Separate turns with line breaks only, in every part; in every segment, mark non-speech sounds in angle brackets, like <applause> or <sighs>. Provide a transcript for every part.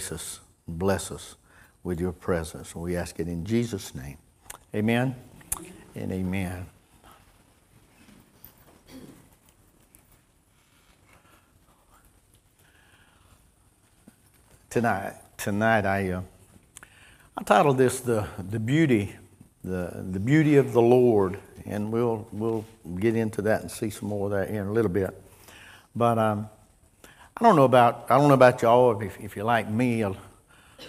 grace us, bless us with your presence. We ask it in Jesus' name. Amen and amen. Tonight, tonight I, uh, I titled this the, the beauty, the, the beauty of the Lord, and we'll, we'll get into that and see some more of that in a little bit. But um, I don't know about I don't know about y'all if, if you're like me. A,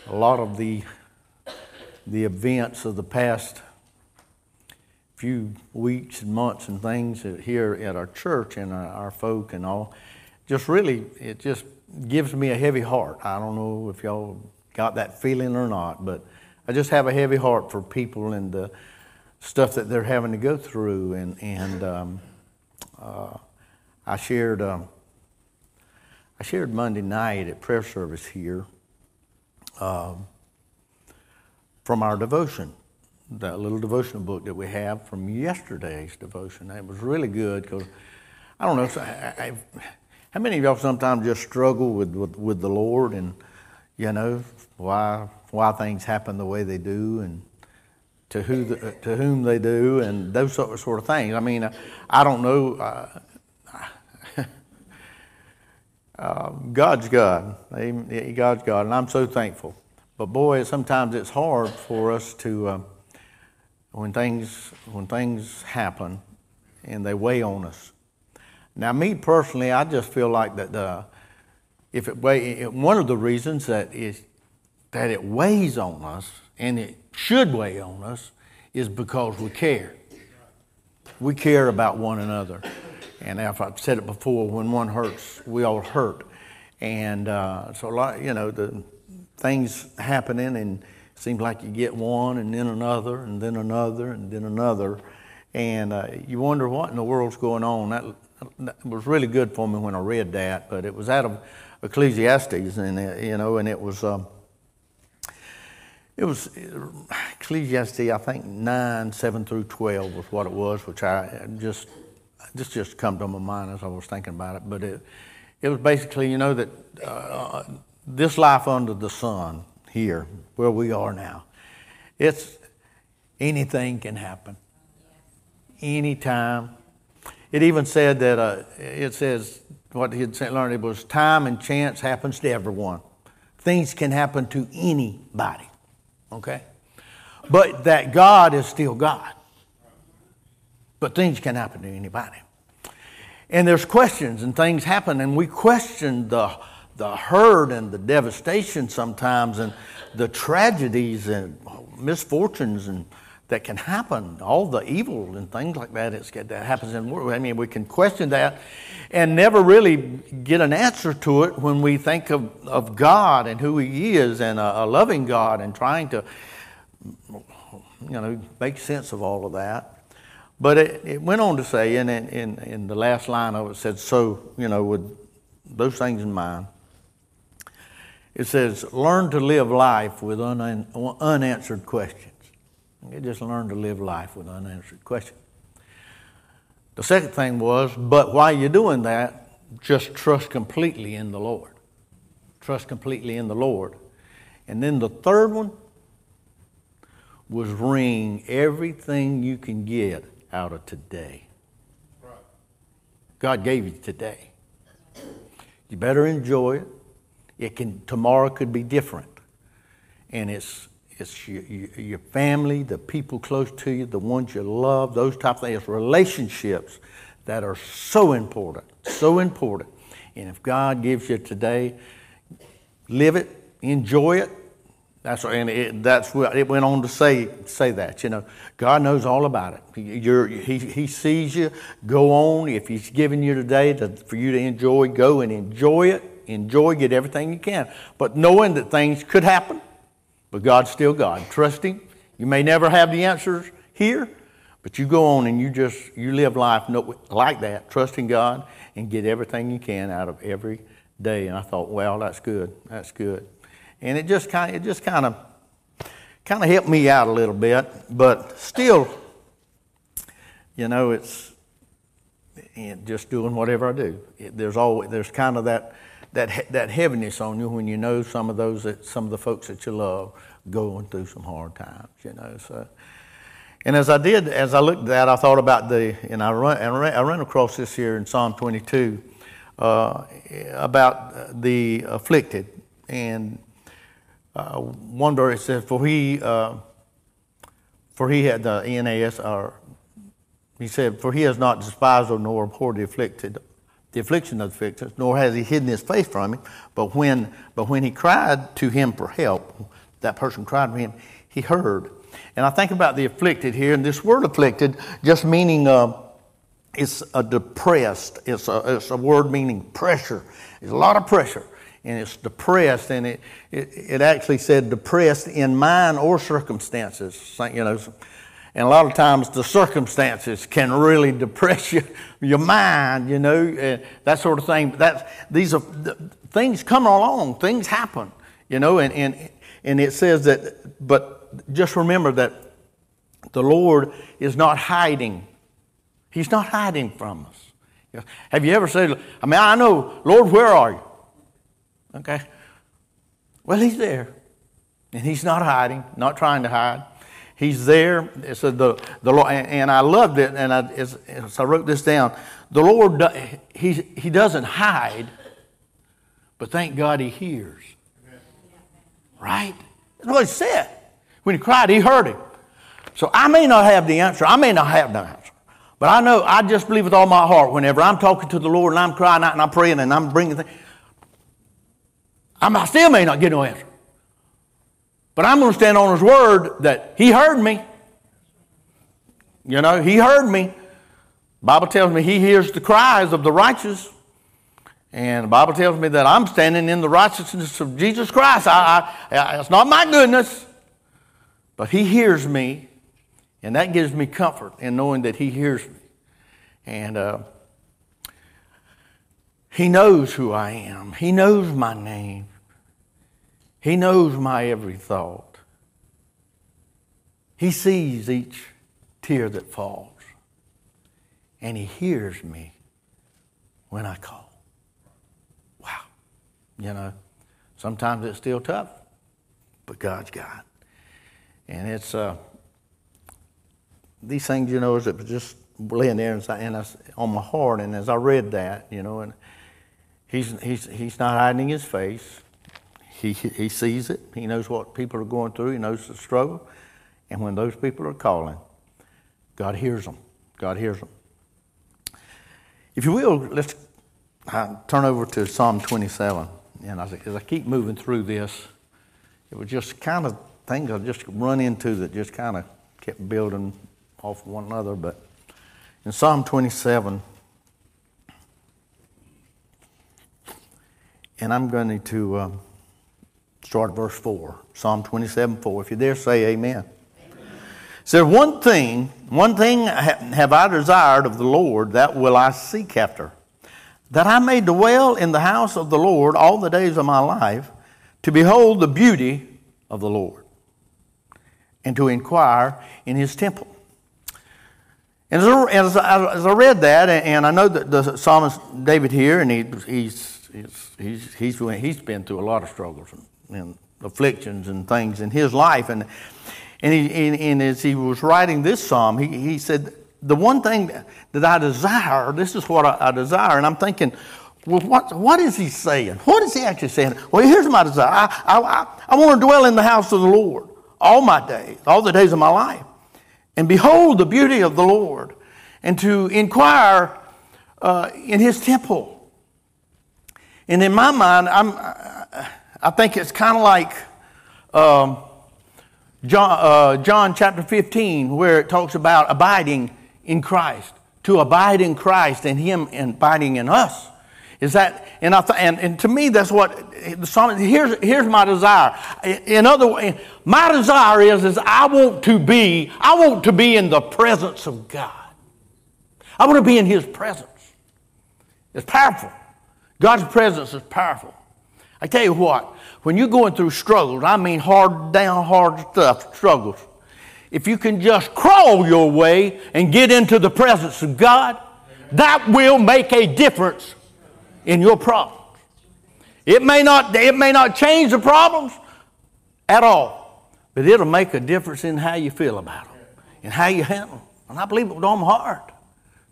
a lot of the the events of the past few weeks and months and things here at our church and our, our folk and all, just really it just gives me a heavy heart. I don't know if y'all got that feeling or not, but I just have a heavy heart for people and the stuff that they're having to go through. And and um, uh, I shared. Um, I shared Monday night at prayer service here um, from our devotion, that little devotional book that we have from yesterday's devotion. It was really good because I don't know. I, I, how many of y'all sometimes just struggle with, with, with the Lord and you know why why things happen the way they do and to who the, to whom they do and those sort of, sort of things. I mean, I, I don't know. Uh, uh, God's God. God's God, and I'm so thankful. But boy, sometimes it's hard for us to uh, when things when things happen and they weigh on us. Now, me personally, I just feel like that if it weigh, one of the reasons that is that it weighs on us and it should weigh on us is because we care. We care about one another. And if I've said it before, when one hurts, we all hurt. And uh, so, a lot, you know, the things happening, and it seems like you get one, and then another, and then another, and then another. And uh, you wonder what in the world's going on. That, that, was really good for me when I read that, but it was out of Ecclesiastes, and it, you know, and it was. Um, it was Ecclesiastes, I think nine, seven through twelve was what it was, which I just this just come to my mind as I was thinking about it. But it, it was basically, you know, that uh, this life under the sun here, where we are now, it's anything can happen, anytime. It even said that uh, it says what he had learned it was time and chance happens to everyone. Things can happen to anybody, okay? But that God is still God. But things can happen to anybody. And there's questions and things happen, and we question the, the hurt and the devastation sometimes and the tragedies and misfortunes and that can happen, all the evil and things like that that happens in the world. I mean, we can question that and never really get an answer to it when we think of, of God and who He is and a, a loving God and trying to, you know, make sense of all of that. But it, it went on to say, and in, in, in the last line of it, said, So, you know, with those things in mind, it says, Learn to live life with un, unanswered questions. You just learn to live life with unanswered questions. The second thing was, but while you're doing that, just trust completely in the Lord. Trust completely in the Lord. And then the third one was wring everything you can get out of today. God gave you today. You better enjoy it. It can tomorrow could be different, and it's it's your, your family, the people close to you, the ones you love, those type of things. relationships that are so important, so important. And if God gives you today, live it, enjoy it, that's and it, that's what it went on to say say that. You know, God knows all about it. He, he, he sees you. Go on. If He's given you today to, for you to enjoy, go and enjoy it. Enjoy, get everything you can. But knowing that things could happen, but God's still God. Trust Him. You may never have the answers here, but you go on and you just you live life like that, trusting God and get everything you can out of every day. And I thought, well, that's good. That's good and it just kind of, it just kind of kind of helped me out a little bit, but still, you know, it's just doing whatever I do. It, there's always there's kind of that that, that heaviness on you when you know some of those that, some of the folks that you love going through some hard times, you know. So, and as I did, as I looked at that, I thought about the, and I run, and I ran across this here in Psalm 22 uh, about the afflicted. And uh, one verse says, "For he, uh, for he had the NAS, or he said, for he has not despised nor abhorred the afflicted, the affliction of the afflicted, nor has he hidden his face from him. But when, but when he cried to him for help, that person cried to him, he heard." And I think about the afflicted here, and this word afflicted just meaning uh, it's a depressed, it's a, it's a word meaning pressure. It's a lot of pressure, and it's depressed, and it, it, it actually said depressed in mind or circumstances. You know, and a lot of times the circumstances can really <laughs> depress you, your mind, you know, and that sort of thing. That's, these are things come along, things happen, you know, and, and, and it says that, but just remember that the Lord is not hiding. He's not hiding from us. Have you ever said, I mean, I know, Lord, where are you? Okay. Well, He's there. And He's not hiding, not trying to hide. He's there. Said the, the Lord, and I loved it, and I, as, as I wrote this down, the Lord, he, he doesn't hide, but thank God He hears. Right? That's what He said. When he cried, he heard him. So I may not have the answer. I may not have the answer. But I know, I just believe with all my heart, whenever I'm talking to the Lord and I'm crying out and I'm praying and I'm bringing things, I still may not get no answer. But I'm going to stand on His word that He heard me. You know, He heard me. Bible tells me He hears the cries of the righteous. And the Bible tells me that I'm standing in the righteousness of Jesus Christ. I, I, it's not my goodness. But He hears me, and that gives me comfort in knowing that He hears me. And uh, He knows who I am, He knows my name, He knows my every thought. He sees each tear that falls, and He hears me when I call. Wow. You know, sometimes it's still tough, but God's got and it's uh, these things, you know, is just laying there and, and I, on my heart. And as I read that, you know, and he's, he's, he's not hiding his face. He, he sees it. He knows what people are going through. He knows the struggle. And when those people are calling, God hears them. God hears them. If you will, let's turn over to Psalm 27. And as I, as I keep moving through this, it was just kind of things I just run into that just kind of kept building off one another. But in Psalm 27, and I'm going to uh, start at verse 4. Psalm 27 4. If you dare say amen. So one thing, one thing have I desired of the Lord, that will I seek after, that I may dwell in the house of the Lord all the days of my life, to behold the beauty of the Lord and to inquire in his temple. And as I, as I read that, and I know that the psalmist David here, and he, he's, he's, he's, he's, he's been through a lot of struggles and, and afflictions and things in his life. And, and, he, and, and as he was writing this psalm, he, he said, The one thing that I desire, this is what I, I desire. And I'm thinking, well, what, what is he saying? What is he actually saying? Well, here's my desire. I, I, I, I want to dwell in the house of the Lord all my days, all the days of my life, and behold the beauty of the Lord, and to inquire uh, in His temple. And in my mind, I'm, I think it's kind of like um, John, uh, John chapter 15, where it talks about abiding in Christ, to abide in Christ and Him abiding in us. Is that, and, I th- and, and to me, that's what the psalmist, here's, here's my desire. In other words, my desire is, is I want to be, I want to be in the presence of God. I want to be in His presence. It's powerful. God's presence is powerful. I tell you what, when you're going through struggles, I mean hard down, hard stuff, struggles, if you can just crawl your way and get into the presence of God, that will make a difference in your problems. It may not, it may not change the problems at all, but it'll make a difference in how you feel about them and how you handle them. And I believe it with all my heart.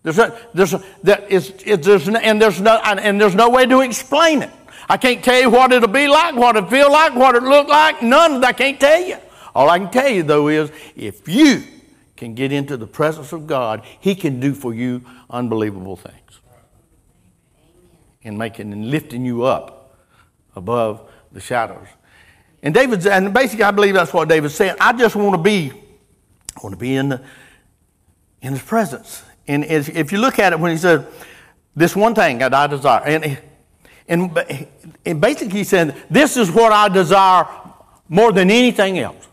There's a, there's a, that is, it, there's no, and there's no, and there's no way to explain it. I can't tell you what it'll be like, what it'll feel like, what it'll look like. None of that I can't tell you. All I can tell you though is if you can get into the presence of God, He can do for you unbelievable things. And making and lifting you up above the shadows. And David's and basically I believe that's what David's saying. I just want to be, I want to be in the in his presence. And if you look at it when he said, This one thing that I desire, and and, basically he said, This is what I desire more than anything else.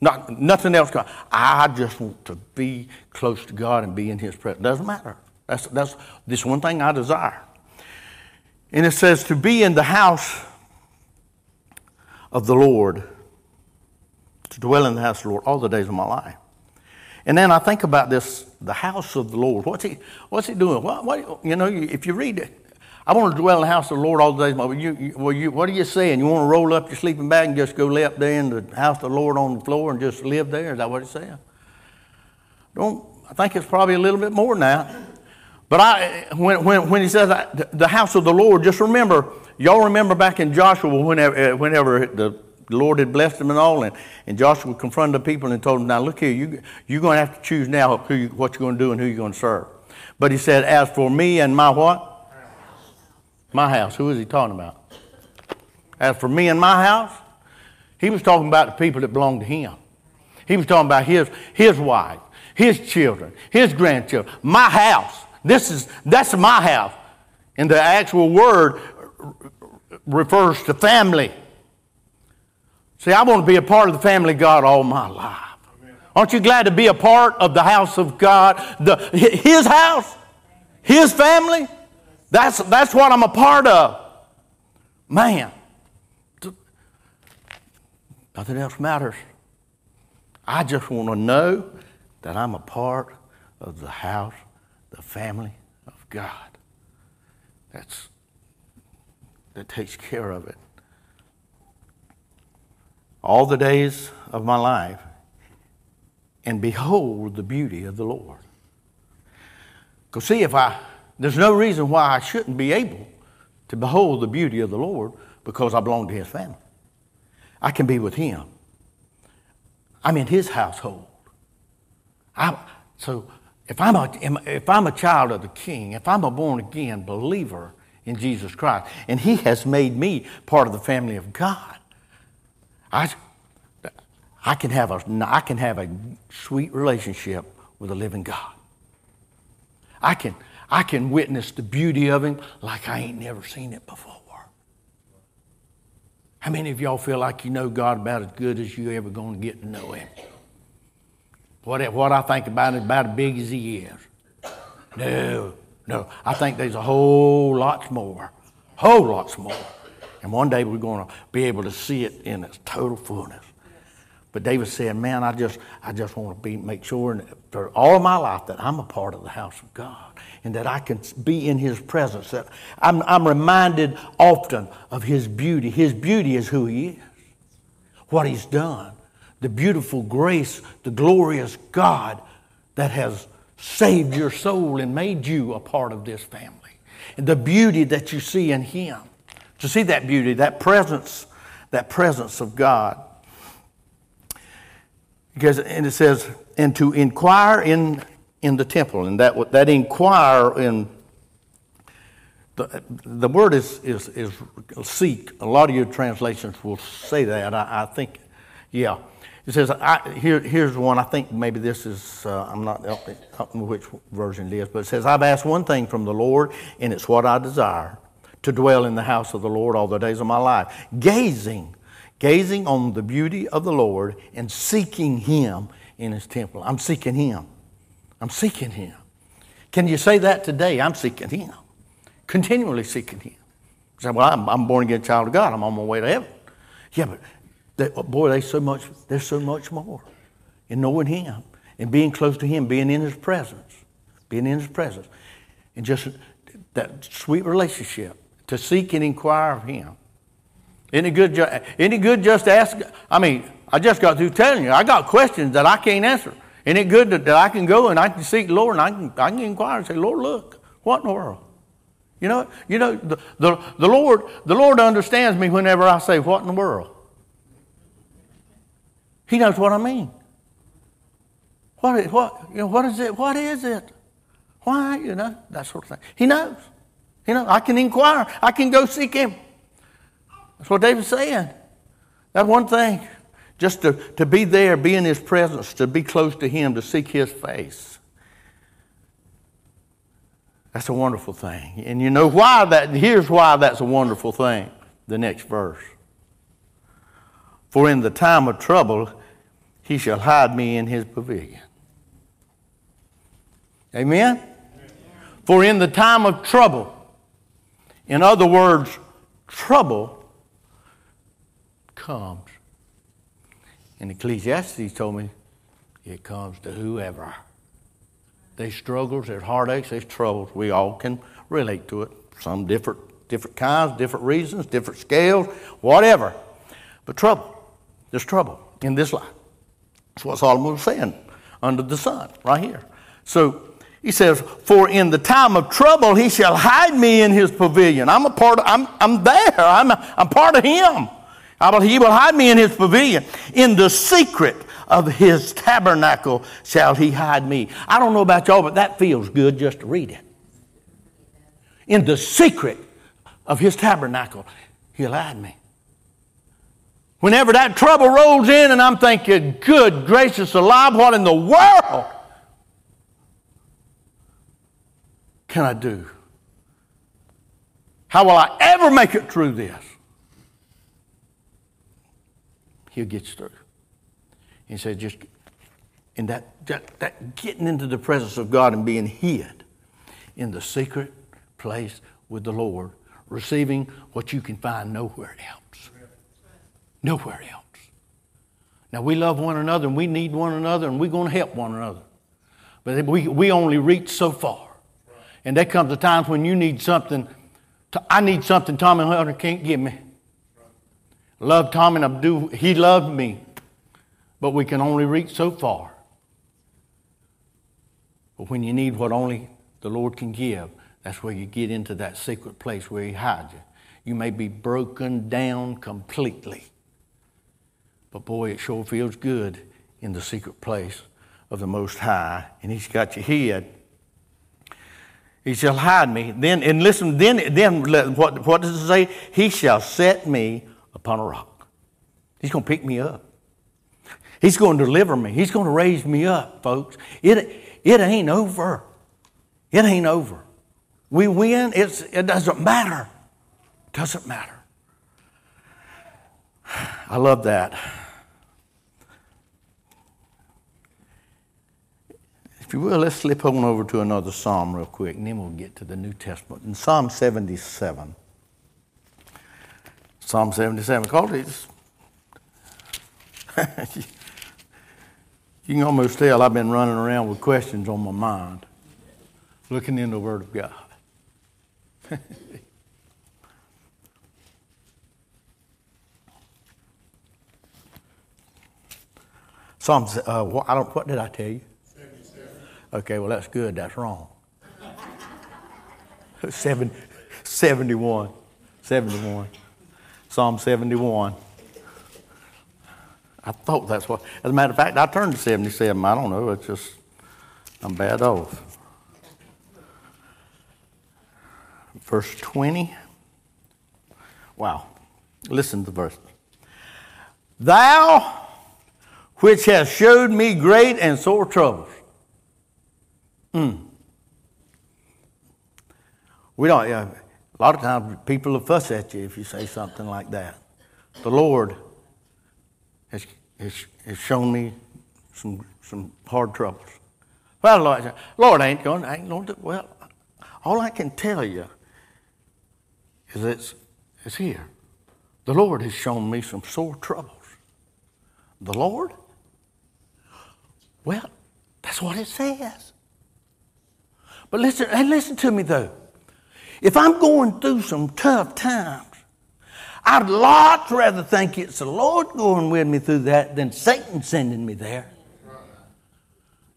Not, nothing else. I just want to be close to God and be in His presence. Doesn't matter. That's, that's this one thing I desire. And it says to be in the house of the Lord, to dwell in the house of the Lord all the days of my life. And then I think about this, the house of the Lord. What's he, what's he doing? What, what, you know, if you read it, I want to dwell in the house of the Lord all the days. Well, you, well you, what are you saying? You want to roll up your sleeping bag and just go lay up there in the house of the Lord on the floor and just live there? Is that what it's saying? Don't. I think it's probably a little bit more than that. But I, when, when, when he says the house of the Lord, just remember, y'all remember back in Joshua whenever, eh, whenever the Lord had blessed them and all, and, and Joshua confronted the people and told them, now look here, you, you're going to have to choose now who you, what you're going to do and who you're going to serve. But he said, as for me and my what? My house. Who is he talking about? As for me and my house, he was talking about the people that belong to him. He was talking about his, his wife, his children, his grandchildren, my house. This is that's my house. And the actual word refers to family. See, I want to be a part of the family of God all my life. Aren't you glad to be a part of the house of God? The, his house, his family. That's, that's what I'm a part of. Man, nothing else matters. I just want to know that I'm a part of the house, the family of God. That's, that takes care of it. All the days of my life, and behold the beauty of the Lord. Because, see, if I there's no reason why I shouldn't be able to behold the beauty of the Lord because I belong to His family. I can be with Him. I'm in His household. I, so if I'm, a, if I'm a child of the King, if I'm a born again believer in Jesus Christ, and He has made me part of the family of God, I, I, can, have a, I can have a sweet relationship with the living God. I can, I can witness the beauty of Him like I ain't never seen it before. How many of y'all feel like you know God about as good as you ever going to get to know Him? What, what I think about is about as big as He is. No, no. I think there's a whole lot more, whole lots more. And one day we're going to be able to see it in its total fullness. But David said, "Man, I just, I just want to be make sure for all my life that I'm a part of the house of God." And that I can be in His presence. That I'm, I'm reminded often of His beauty. His beauty is who He is, what He's done, the beautiful grace, the glorious God that has saved your soul and made you a part of this family. And the beauty that you see in Him. To see that beauty, that presence, that presence of God. Because, and it says, and to inquire in in the temple. And that, that inquire in the, the word is, is, is seek. A lot of your translations will say that. I, I think, yeah. It says, I, here, here's one, I think maybe this is, uh, I'm not know which version it is, but it says, I've asked one thing from the Lord, and it's what I desire to dwell in the house of the Lord all the days of my life, gazing, gazing on the beauty of the Lord and seeking Him in His temple. I'm seeking Him. I'm seeking Him. Can you say that today? I'm seeking Him. Continually seeking Him. You say, well, I'm, I'm born again child of God. I'm on my way to heaven. Yeah, but they, oh, boy, there's so much. There's so much more in knowing Him and being close to Him, being in His presence, being in His presence, and just that sweet relationship to seek and inquire of Him. Any good? Any good? Just ask. I mean, I just got through telling you. I got questions that I can't answer. Any good that, that I can go and I can seek the Lord and I can I can inquire and say, Lord, look, what in the world? You know, you know, the, the, the Lord, the Lord understands me whenever I say, What in the world? He knows what I mean. What, what, you know, what is it? What is it? Why? You know, that sort of thing. He knows. You know, I can inquire. I can go seek him. That's what David's saying. That one thing, just to, to be there, be in his presence, to be close to him, to seek his face. That's a wonderful thing. And you know why that, here's why that's a wonderful thing. The next verse. For in the time of trouble, he shall hide me in his pavilion. Amen? For in the time of trouble, in other words, trouble comes. And Ecclesiastes told me it comes to whoever. There's struggles, there's heartaches, there's troubles. We all can relate to it. Some different, different kinds, different reasons, different scales, whatever. But trouble, there's trouble in this life. That's what Solomon was saying under the sun, right here. So he says, For in the time of trouble he shall hide me in his pavilion. I'm a part of, I'm, I'm there. I'm, I'm part of him. He will hide me in his pavilion. In the secret of his tabernacle shall he hide me. I don't know about y'all, but that feels good just to read it. In the secret of his tabernacle, he'll hide me. Whenever that trouble rolls in and I'm thinking, good gracious alive, what in the world can I do? How will I ever make it through this? He'll get you through. He said, just in that, that, that getting into the presence of God and being hid in the secret place with the Lord, receiving what you can find nowhere else. Nowhere else. Now, we love one another and we need one another and we're going to help one another. But we, we only reach so far. And there comes a time when you need something. I need something Tommy Hunter can't give me. Love Tom and do, he loved me. But we can only reach so far. But when you need what only the Lord can give, that's where you get into that secret place where He hides you. You may be broken down completely. But boy, it sure feels good in the secret place of the Most High. And He's got your head. He shall hide me. Then, and listen, then, then what, what does it say? He shall set me upon a rock. He's going to pick me up. He's going to deliver me. He's going to raise me up, folks. It, it ain't over. It ain't over. We win, it's, it doesn't matter. Doesn't matter. <sighs> I love that. If you will, let's slip on over to another psalm real quick, and then we'll get to the New Testament. In Psalm 77, Psalm 77, called it. you can almost tell I've been running around with questions on my mind, looking in the Word of God. <laughs> Psalms, uh, what, I don't, what did I tell you? Okay, well, that's good. That's wrong. <laughs> Seven, 71. 71. Psalm 71. I thought that's what, as a matter of fact, I turned to 77. I don't know. It's just, I'm bad off. Verse 20. Wow. Listen to the verse. Thou which hast showed me great and sore troubles Mm. We don't, yeah, a lot of times people will fuss at you if you say something like that. The Lord has, has, has shown me some, some hard troubles. Well, Lord, Lord ain't going, ain't going to, well, all I can tell you is it's, it's here. The Lord has shown me some sore troubles. The Lord? Well, that's what it says. But listen, and listen to me though. If I'm going through some tough times, I'd lots rather think it's the Lord going with me through that than Satan sending me there.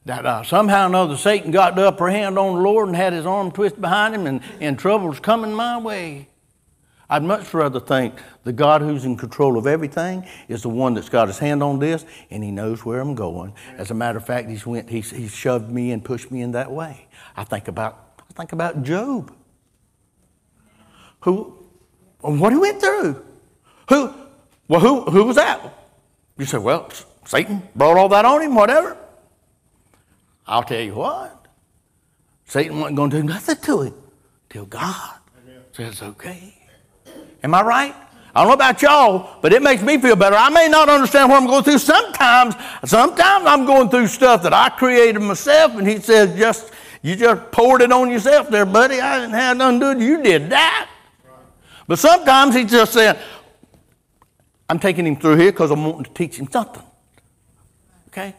That uh, somehow or another Satan got the upper hand on the Lord and had his arm twisted behind him and, and trouble's coming my way. I'd much rather think the God who's in control of everything is the one that's got his hand on this and he knows where I'm going. As a matter of fact, he's, went, he's, he's shoved me and pushed me in that way. I think about, I think about Job, who, what he went through. Who, well, who, who was that? You say, well, Satan brought all that on him, whatever. I'll tell you what, Satan wasn't going to do nothing to him till God Amen. says, okay. Am I right? I don't know about y'all, but it makes me feel better. I may not understand what I'm going through. Sometimes, sometimes I'm going through stuff that I created myself, and he says, just you just poured it on yourself there, buddy. I didn't have nothing to do. You did that. But sometimes he's just saying, I'm taking him through here because I'm wanting to teach him something. Okay?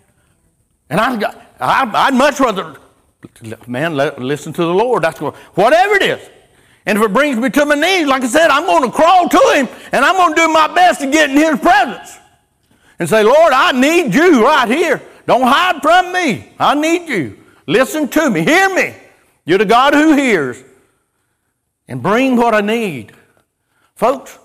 And I've got, I, would much rather, man, listen to the Lord. That's what, whatever it is. And if it brings me to my knees, like I said, I'm going to crawl to Him and I'm going to do my best to get in His presence and say, Lord, I need you right here. Don't hide from me. I need you. Listen to me. Hear me. You're the God who hears. And bring what I need. Folks,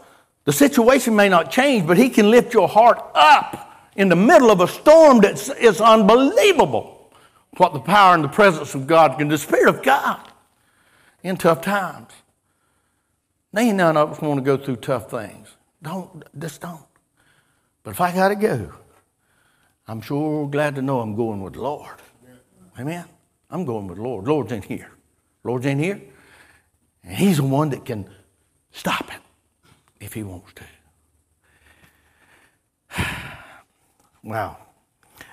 the situation may not change, but He can lift your heart up in the middle of a storm that is unbelievable what the power and the presence of God can, the Spirit of God in tough times. Now, ain't none of us want to go through tough things. Don't, just don't. But if I got to go, I'm sure glad to know I'm going with the Lord. Amen. I'm going with the Lord. Lord's in here. Lord's in here. And He's the one that can stop it if He wants to. <sighs> wow.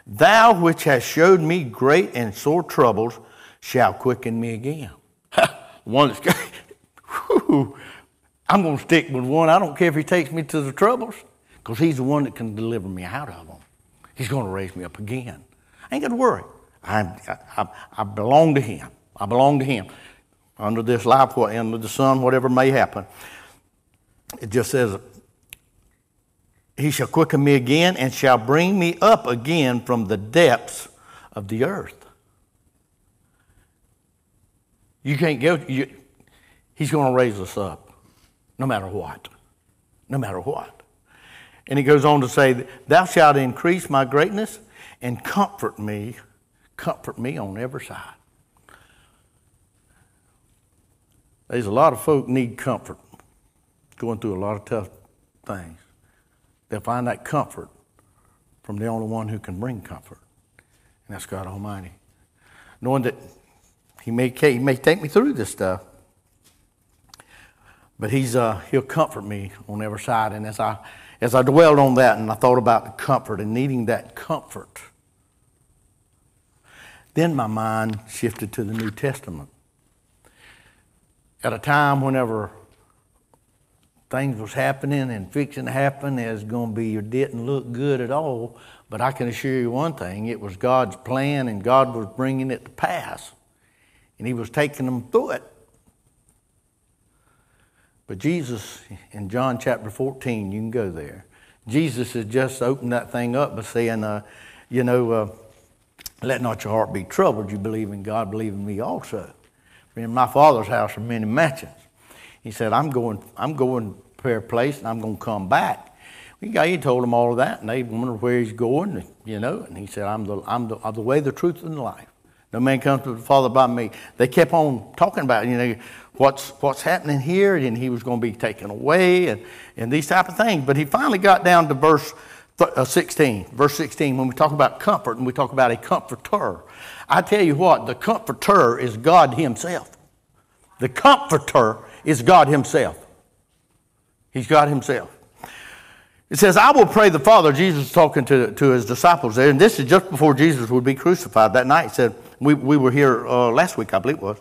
Thou which hast showed me great and sore troubles shall quicken me again. <laughs> one that's going, I'm going to stick with one. I don't care if he takes me to the troubles because he's the one that can deliver me out of them. He's going to raise me up again. I ain't got to worry. I, I, I belong to him. I belong to him. Under this life, under the sun, whatever may happen, it just says, He shall quicken me again and shall bring me up again from the depths of the earth. You can't go, you, He's going to raise us up no matter what. No matter what. And he goes on to say, Thou shalt increase my greatness and comfort me, comfort me on every side. There's a lot of folk need comfort, going through a lot of tough things. They'll find that comfort from the only one who can bring comfort, and that's God Almighty. Knowing that He may, he may take me through this stuff, but he's, uh, he'll comfort me on every side. And as I, as I dwelled on that and I thought about the comfort and needing that comfort, then my mind shifted to the New Testament. At a time whenever things was happening and fixing to happen, it's going to be, it didn't look good at all. But I can assure you one thing it was God's plan and God was bringing it to pass. And He was taking them through it. But Jesus, in John chapter 14, you can go there. Jesus has just opened that thing up by saying, uh, you know, uh, let not your heart be troubled. You believe in God, believe in me also. In my Father's house are many mansions. He said, I'm going, I'm going prepare a place and I'm going to come back. He told them all of that, and they wondered where he's going, you know. And he said, I'm the, I'm the, I'm the way, the truth, and the life. No man comes to the Father by me. They kept on talking about, you know, what's, what's happening here, and he was going to be taken away, and, and these type of things. But he finally got down to verse uh, 16, verse 16, when we talk about comfort and we talk about a comforter. I tell you what, the comforter is God Himself. The comforter is God Himself. He's God Himself. It says, I will pray the Father. Jesus talking to, to his disciples there, and this is just before Jesus would be crucified that night. He said, We, we were here uh, last week, I believe it was.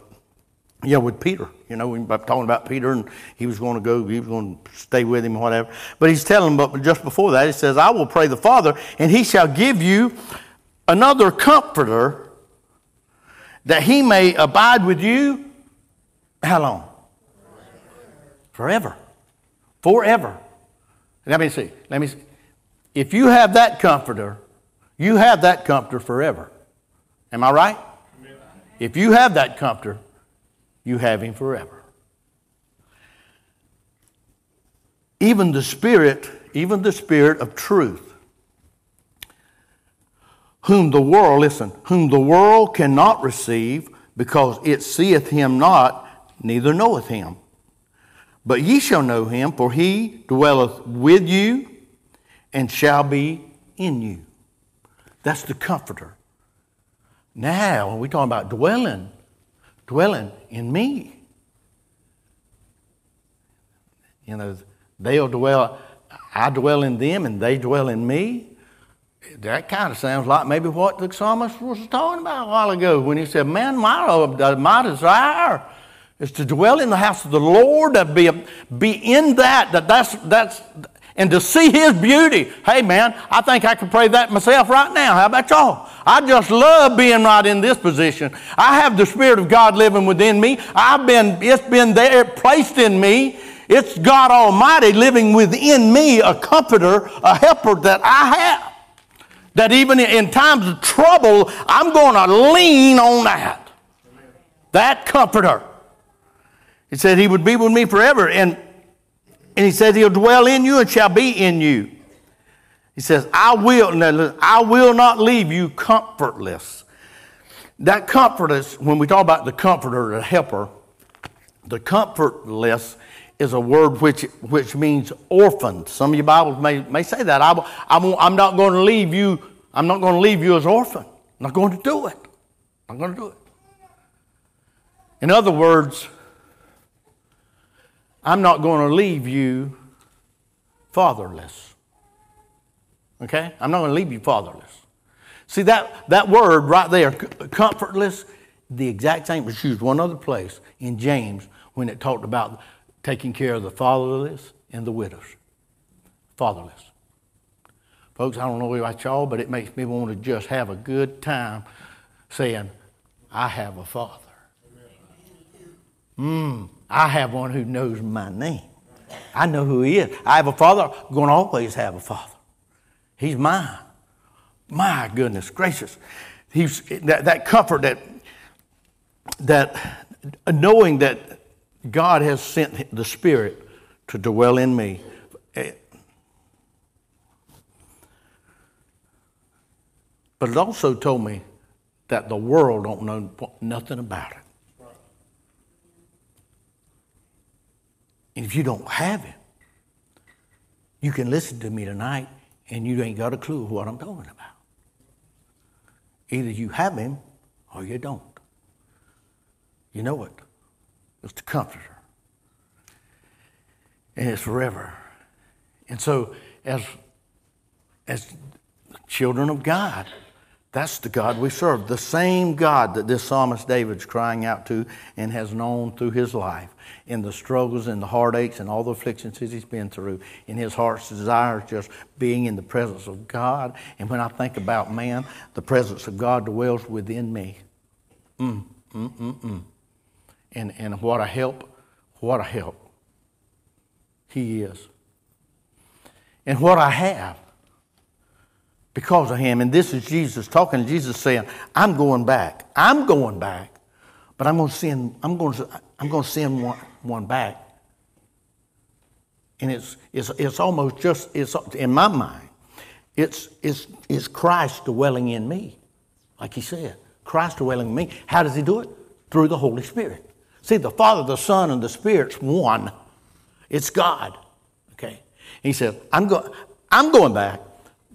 Yeah, with Peter. You know, we were talking about Peter and he was going to go, he was going to stay with him, whatever. But he's telling them, but just before that, he says, I will pray the Father, and he shall give you another comforter that he may abide with you. How long? Forever. Forever. Let me see. Let me see. If you have that comforter, you have that comforter forever. Am I right? Amen. If you have that comforter, you have him forever. Even the Spirit, even the Spirit of truth, whom the world, listen, whom the world cannot receive because it seeth him not, neither knoweth him. But ye shall know him, for he dwelleth with you and shall be in you. That's the comforter. Now, when we talk about dwelling, dwelling in me, you know, they'll dwell, I dwell in them and they dwell in me. That kind of sounds like maybe what the psalmist was talking about a while ago when he said, Man, my, my desire is to dwell in the house of the Lord, to be, be in that, that that's, that's, and to see His beauty. Hey, man, I think I could pray that myself right now. How about y'all? I just love being right in this position. I have the Spirit of God living within me. I've been, it's been there, placed in me. It's God Almighty living within me, a comforter, a helper that I have. That even in times of trouble, I'm going to lean on that. That comforter. He said he would be with me forever. And, and he said he'll dwell in you and shall be in you. He says, I will, I will not leave you comfortless. That comfortless, when we talk about the comforter, the helper, the comfortless is a word which, which means orphan. Some of your Bibles may, may say that. I, I, am not going to leave you, I'm not going to leave you as orphan. I'm not going to do it. I'm going to do it. In other words, I'm not going to leave you fatherless. Okay? I'm not going to leave you fatherless. See, that, that word right there, comfortless, the exact same was used one other place in James when it talked about taking care of the fatherless and the widows. Fatherless. Folks, I don't know about y'all, but it makes me want to just have a good time saying, I have a father. Mmm. I have one who knows my name. I know who he is. I have a father. I'm going to always have a father. He's mine. My goodness gracious. He's, that, that comfort that, that knowing that God has sent the Spirit to dwell in me. Eh. But it also told me that the world don't know nothing about it. And if you don't have Him, you can listen to me tonight and you ain't got a clue what I'm talking about. Either you have Him or you don't. You know it. It's the Comforter. And it's forever. And so, as, as children of God, that's the God we serve. The same God that this psalmist David's crying out to and has known through his life in the struggles and the heartaches and all the afflictions he's been through. In his heart's desire just being in the presence of God. And when I think about man, the presence of God dwells within me. Mm, mm, mm, mm. And, and what a help, what a help he is. And what I have because of him. And this is Jesus talking. Jesus saying, I'm going back. I'm going back, but I'm going to send, I'm going to, I'm going to send one, one back. And it's, it's, it's almost just, it's in my mind, it's, it's, it's Christ dwelling in me, like he said. Christ dwelling in me. How does he do it? Through the Holy Spirit. See, the Father, the Son, and the Spirit's one. It's God. Okay. He said, I'm, go- I'm going back,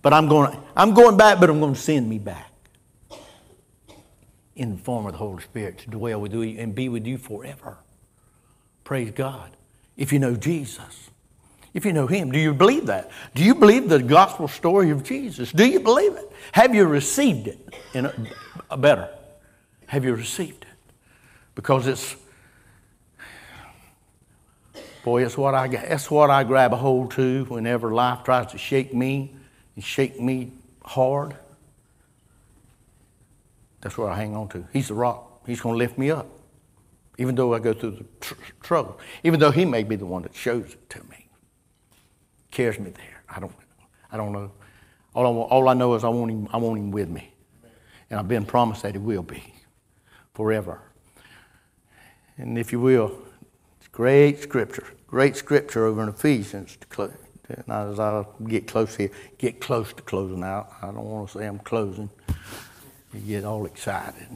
but I'm going, I'm going back, but I'm going to send me back in the form of the Holy Spirit to dwell with you and be with you forever. Praise God. If you know Jesus, if you know Him, do you believe that? Do you believe the gospel story of Jesus? Do you believe it? Have you received it in a, a better? Have you received it? Because it's boy, it's what I it's what I grab a hold to whenever life tries to shake me and shake me hard, that's what I hang on to. He's the rock. He's going to lift me up. even though I go through the tr- trouble, even though He may be the one that shows it to me, carries me there. I don't, I don't know. All I, all I know is I want Him. I want Him with me, and I've been promised that He will be forever. And if you will, it's great scripture, great scripture over in Ephesians. To close, as I get close here, get close to closing out. I don't want to say I'm closing. You get all excited.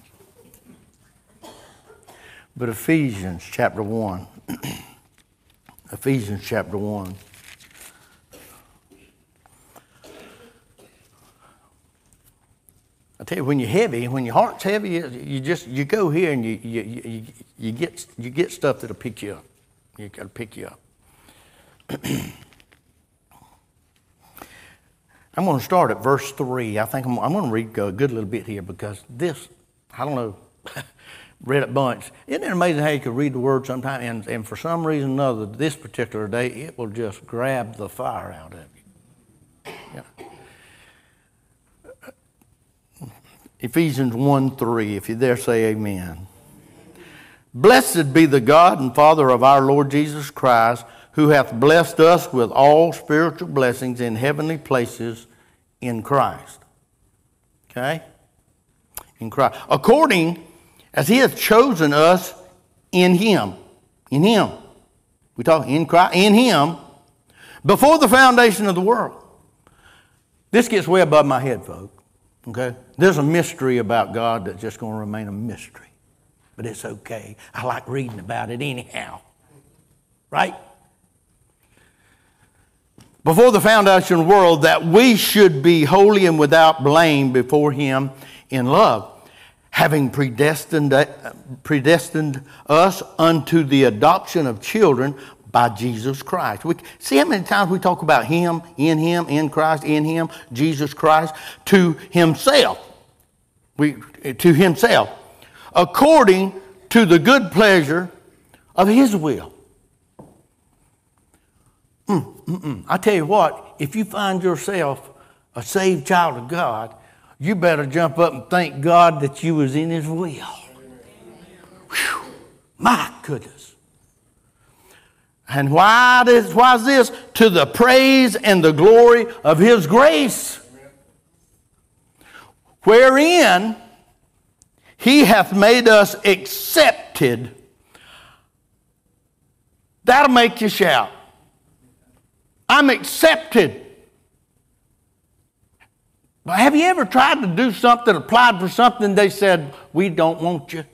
But Ephesians chapter 1. <clears throat> Ephesians chapter 1. I tell you, when you're heavy, when your heart's heavy, you just you go here and you you, you, you get you get stuff that'll pick you up. You got to pick you up. <clears throat> I'm going to start at verse three. I think I'm, I'm going to read a good little bit here because this, I don't know. <laughs> read it bunch. Isn't it amazing how you could read the word sometimes and, and for some reason or another, this particular day, it will just grab the fire out of you. Yeah. Ephesians 1 3, if you dare say amen. Blessed be the God and Father of our Lord Jesus Christ, who hath blessed us with all spiritual blessings in heavenly places in Christ. Okay? In Christ. According as he hath chosen us in him. In him. We talk in Christ, in him, before the foundation of the world. This gets way above my head, folks. Okay? There's a mystery about God that's just going to remain a mystery. But it's okay. I like reading about it anyhow. Right? Before the foundation of the world, that we should be holy and without blame before Him in love having predestined, predestined us unto the adoption of children by Jesus Christ. We, see how many times we talk about Him, in Him, in Christ, in Him, Jesus Christ, to Himself. We, to Himself, according to the good pleasure of His will. Mm, mm, mm. I tell you what, if you find yourself a saved child of God, you better jump up and thank God that you was in His will. Whew. My goodness. And why is, why is this? To the praise and the glory of His grace, wherein He hath made us accepted. That'll make you shout. I'm accepted. But have you ever tried to do something, applied for something, they said, We don't want you.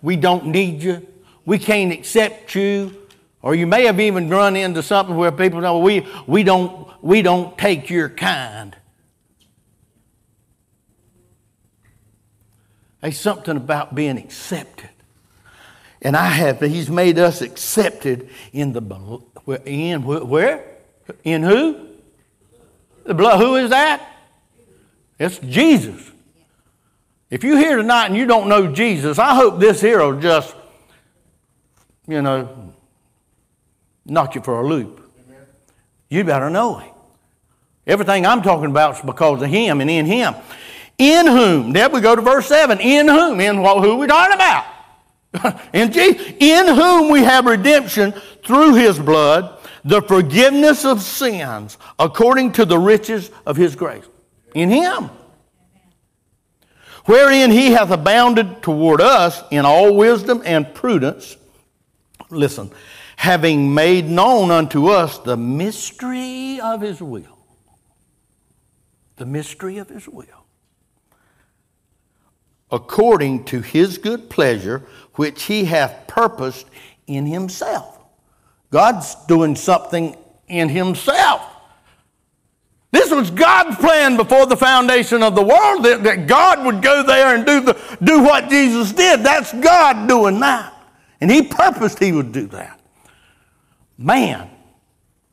We don't need you. We can't accept you. Or you may have even run into something where people know we, we, don't, we don't take your kind. There's something about being accepted. And I have, he's made us accepted in the, in where? In who? The blood, who is that? It's Jesus. If you're here tonight and you don't know Jesus, I hope this here will just, you know, knock you for a loop. You better know Him. Everything I'm talking about is because of Him and in Him. In whom, then we go to verse 7. In whom, in what, who are we talking about? <laughs> in Jesus. In whom we have redemption through His blood the forgiveness of sins according to the riches of his grace. In him. Wherein he hath abounded toward us in all wisdom and prudence. Listen, having made known unto us the mystery of his will. The mystery of his will. According to his good pleasure, which he hath purposed in himself God's doing something in Himself. This was God's plan before the foundation of the world that, that God would go there and do, the, do what Jesus did. That's God doing that. And He purposed He would do that. Man,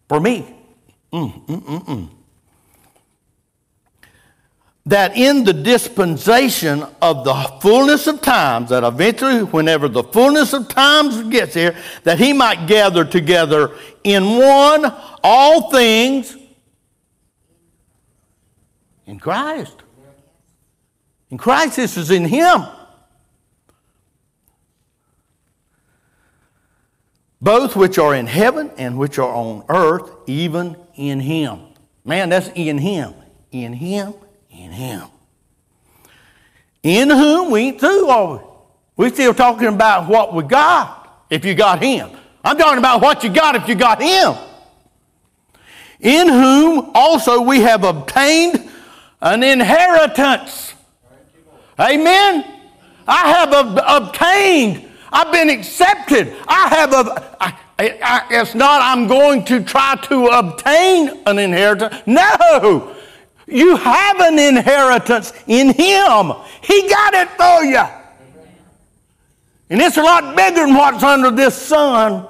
for me, mm, mm, mm, mm that in the dispensation of the fullness of times, that eventually, whenever the fullness of times gets here, that he might gather together in one all things in Christ. In Christ, this is in him. both which are in heaven and which are on earth, even in him. Man, that's in him. In him, in him. In whom we ain't through, are we? we still talking about what we got if you got him. I'm talking about what you got if you got him. In whom also we have obtained an inheritance. Amen. I have ob- obtained I've been accepted. I have a. I, I, it's not I'm going to try to obtain an inheritance. No. You have an inheritance in Him. He got it for you. And it's a lot bigger than what's under this sun.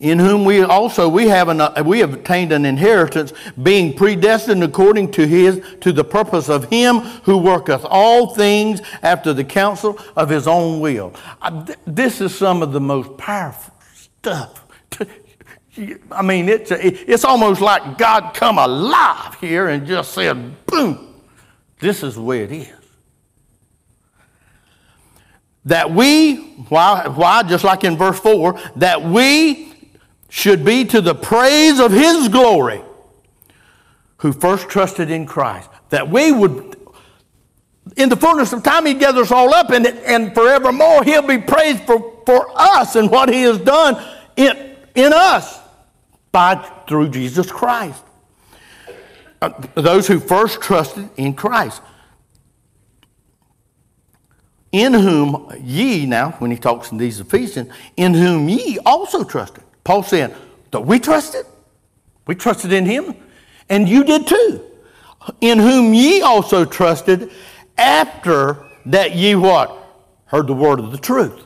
in whom we also we have an, uh, we have obtained an inheritance being predestined according to his to the purpose of him who worketh all things after the counsel of his own will I, this is some of the most powerful stuff i mean it's it's almost like god come alive here and just said boom this is way it is that we why why just like in verse 4 that we should be to the praise of His glory, who first trusted in Christ. That we would, in the fullness of time, He gathers all up, and, and forevermore He'll be praised for, for us and what He has done in, in us through Jesus Christ. Uh, those who first trusted in Christ. In whom ye, now, when he talks in these Ephesians, in whom ye also trusted Paul said, that we trusted. We trusted in him. And you did too. In whom ye also trusted after that ye what? Heard the word of the truth.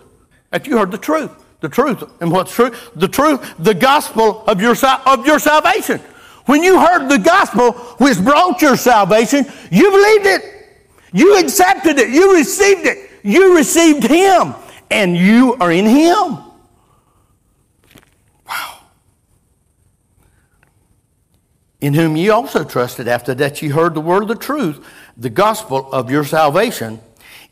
That you heard the truth. The truth. And what's true? The truth, the gospel of your, of your salvation. When you heard the gospel which brought your salvation, you believed it. You accepted it. You received it. You received him. And you are in him. Wow. In whom ye also trusted after that ye heard the word of the truth, the gospel of your salvation,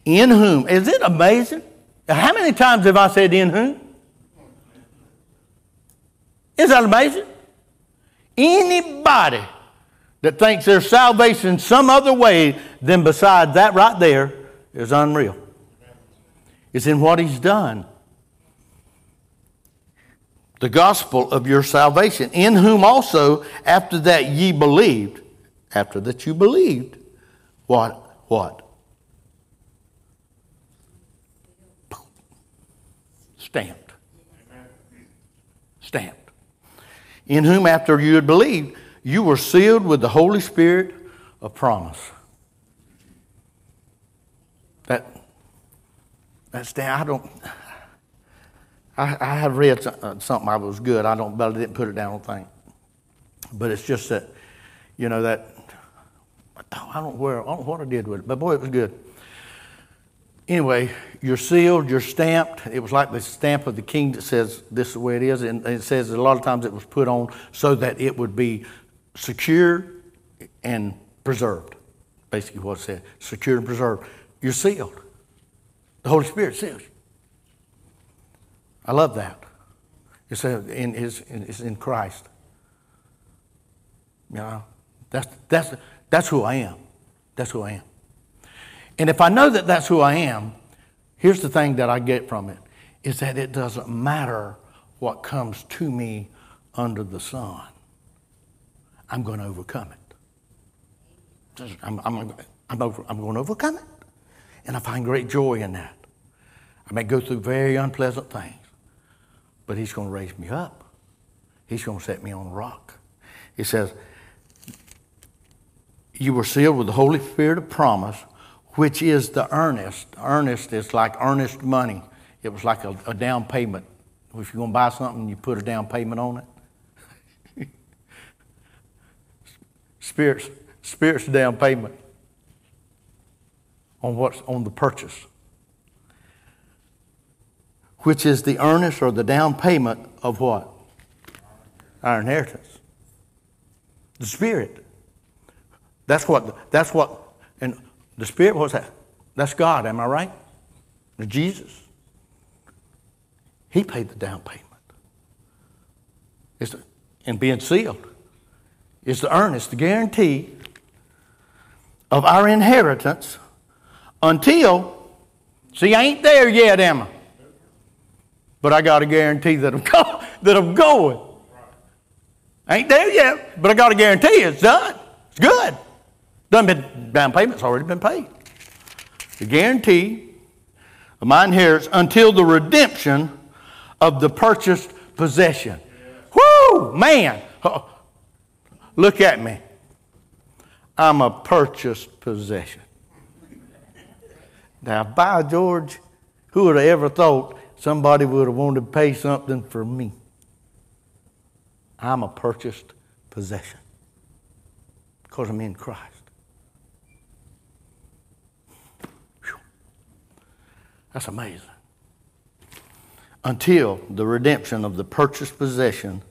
in whom, is it amazing? How many times have I said in whom? Is that amazing? Anybody that thinks there's salvation some other way than beside that right there is unreal. It's in what he's done the gospel of your salvation, in whom also, after that ye believed, after that you believed, what? What? Stamped. Stamped. In whom, after you had believed, you were sealed with the Holy Spirit of promise. That, that's, down. I don't, I, I have read uh, something I was good. I don't, but I didn't put it down on think. But it's just that, you know, that I don't know where, I don't know what I did with it, but boy, it was good. Anyway, you're sealed, you're stamped. It was like the stamp of the king that says this is the way it is. And it says a lot of times it was put on so that it would be secure and preserved. Basically, what it said secure and preserved. You're sealed. The Holy Spirit seals you. I love that. It's uh, in, it's, it's in Christ. You know, that's, that's, that's who I am. That's who I am. And if I know that that's who I am, here's the thing that I get from it is that it doesn't matter what comes to me under the sun. I'm going to overcome it. I'm, I'm, I'm, over, I'm going to overcome it. And I find great joy in that. I may go through very unpleasant things but He's going to raise me up. He's going to set me on a rock. He says, You were sealed with the Holy Spirit of promise, which is the earnest. Earnest is like earnest money, it was like a, a down payment. If you're going to buy something, you put a down payment on it. <laughs> Spirit's, Spirit's down payment on what's on the purchase which is the earnest or the down payment of what? Our inheritance. The Spirit. That's what, that's what, the Spirit, what's that? That's God, am I right? Jesus. He paid the down payment. It's the, and being sealed is the earnest, the guarantee of our inheritance until, see, I ain't there yet, I? But I got a guarantee that I'm, <laughs> go, that I'm going. I ain't there yet, but I got a guarantee it's done. It's good. Done been, down payment's already been paid. The guarantee of my inheritance until the redemption of the purchased possession. Whoo, man. Look at me. I'm a purchased possession. Now, by George, who would have ever thought somebody would have wanted to pay something for me? I'm a purchased possession because I'm in Christ. That's amazing. Until the redemption of the purchased possession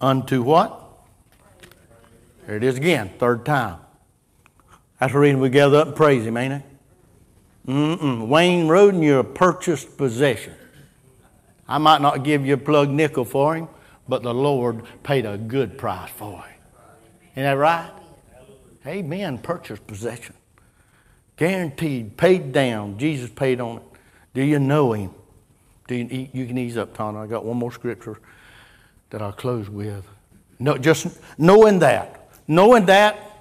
unto what? There it is again, third time. That's the reason we gather up and praise Him, ain't it? Mm-mm. Wayne Roden, you're a purchased possession. I might not give you a plug nickel for him, but the Lord paid a good price for him. Isn't that right? Amen. Purchased possession. Guaranteed, paid down. Jesus paid on it. Do you know him? Do you, you can ease up, Tana. I got one more scripture that I'll close with. No, just knowing that. Knowing that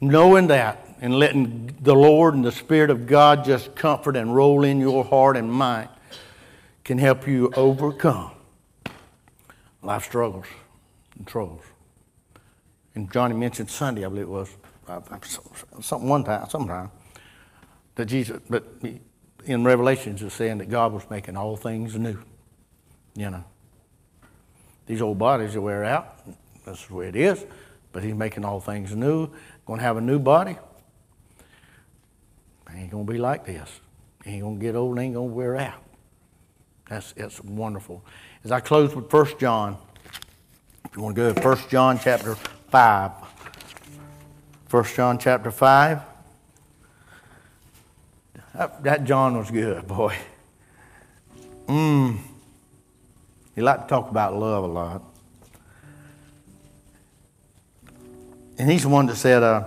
knowing that and letting the Lord and the Spirit of God just comfort and roll in your heart and mind can help you overcome life struggles and troubles. And Johnny mentioned Sunday, I believe it was, something one time, sometime, that Jesus, but in Revelations is saying that God was making all things new. You know, these old bodies will wear out. That's the way it is. But He's making all things new going to have a new body. Ain't going to be like this. Ain't going to get old, ain't going to wear out. That's, that's wonderful. As I close with 1 John, if you want to go to 1 John chapter 5. 1 John chapter 5. That, that John was good, boy. Mmm. He liked to talk about love a lot. And he's the one that said uh,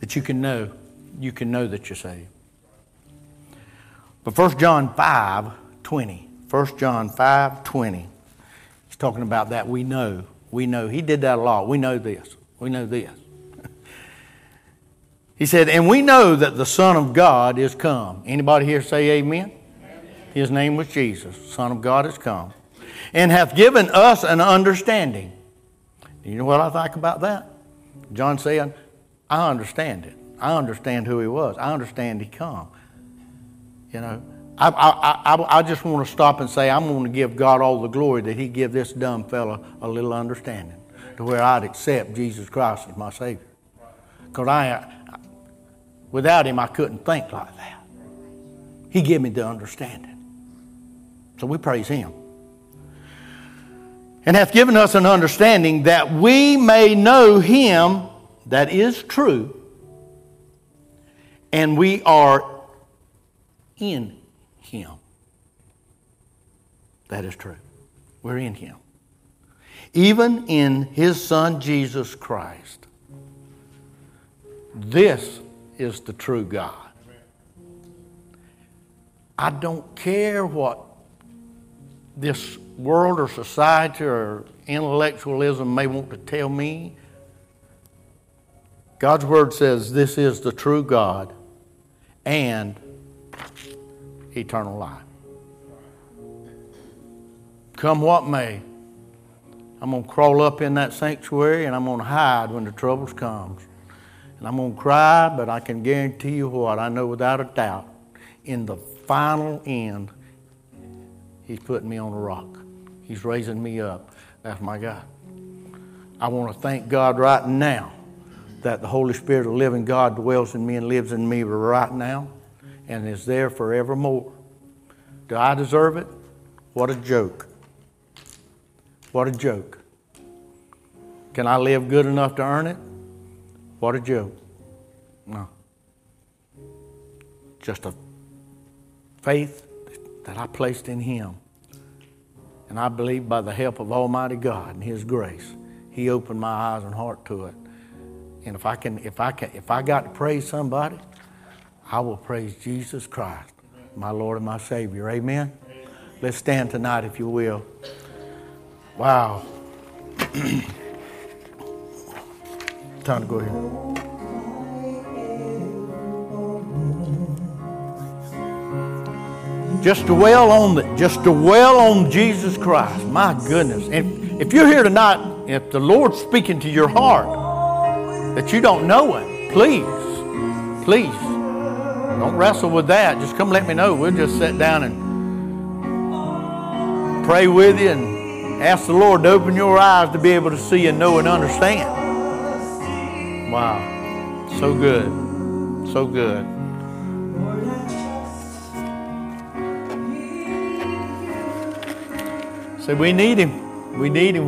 that you can know, you can know that you're saved. But 1 John 5 20. 1 John 5 20. He's talking about that. We know. We know. He did that a lot. We know this. We know this. He said, and we know that the Son of God is come. Anybody here say amen? amen? His name was Jesus. Son of God is come. And hath given us an understanding you know what I think about that? John said, I understand it. I understand who he was. I understand he come. You know, I, I, I, I just want to stop and say I'm going to give God all the glory that he give this dumb fella a little understanding to where I'd accept Jesus Christ as my Savior. Because I, without him, I couldn't think like that. He gave me the understanding. So we praise him and hath given us an understanding that we may know him that is true, and we are in him. That is true. We're in him. Even in his son Jesus Christ. This is the true God. I don't care what this world or society or intellectualism may want to tell me. God's Word says this is the true God and eternal life. Come what may, I'm going to crawl up in that sanctuary and I'm going to hide when the troubles comes. And I'm going to cry, but I can guarantee you what, I know without a doubt, in the final end, He's putting me on a rock. He's raising me up. That's my God. I want to thank God right now that the Holy Spirit of the living God dwells in me and lives in me right now and is there forevermore. Do I deserve it? What a joke. What a joke. Can I live good enough to earn it? What a joke. No. just a faith that I placed in Him. And I believe by the help of Almighty God and His grace, He opened my eyes and heart to it. And if I can, if I can, if I got to praise somebody, I will praise Jesus Christ, my Lord and my Savior. Amen. Let's stand tonight, if you will. Wow. <clears throat> Time to go here. Just dwell on the, just dwell on Jesus Christ. My goodness. And if you're here tonight, if the Lord's speaking to your heart that you don't know Him, please, please, don't wrestle with that. Just come let me know. We'll just sit down and pray with you and ask the Lord to open your eyes to be able to see and know and understand. Wow. So good. So good. So we need him. We need him.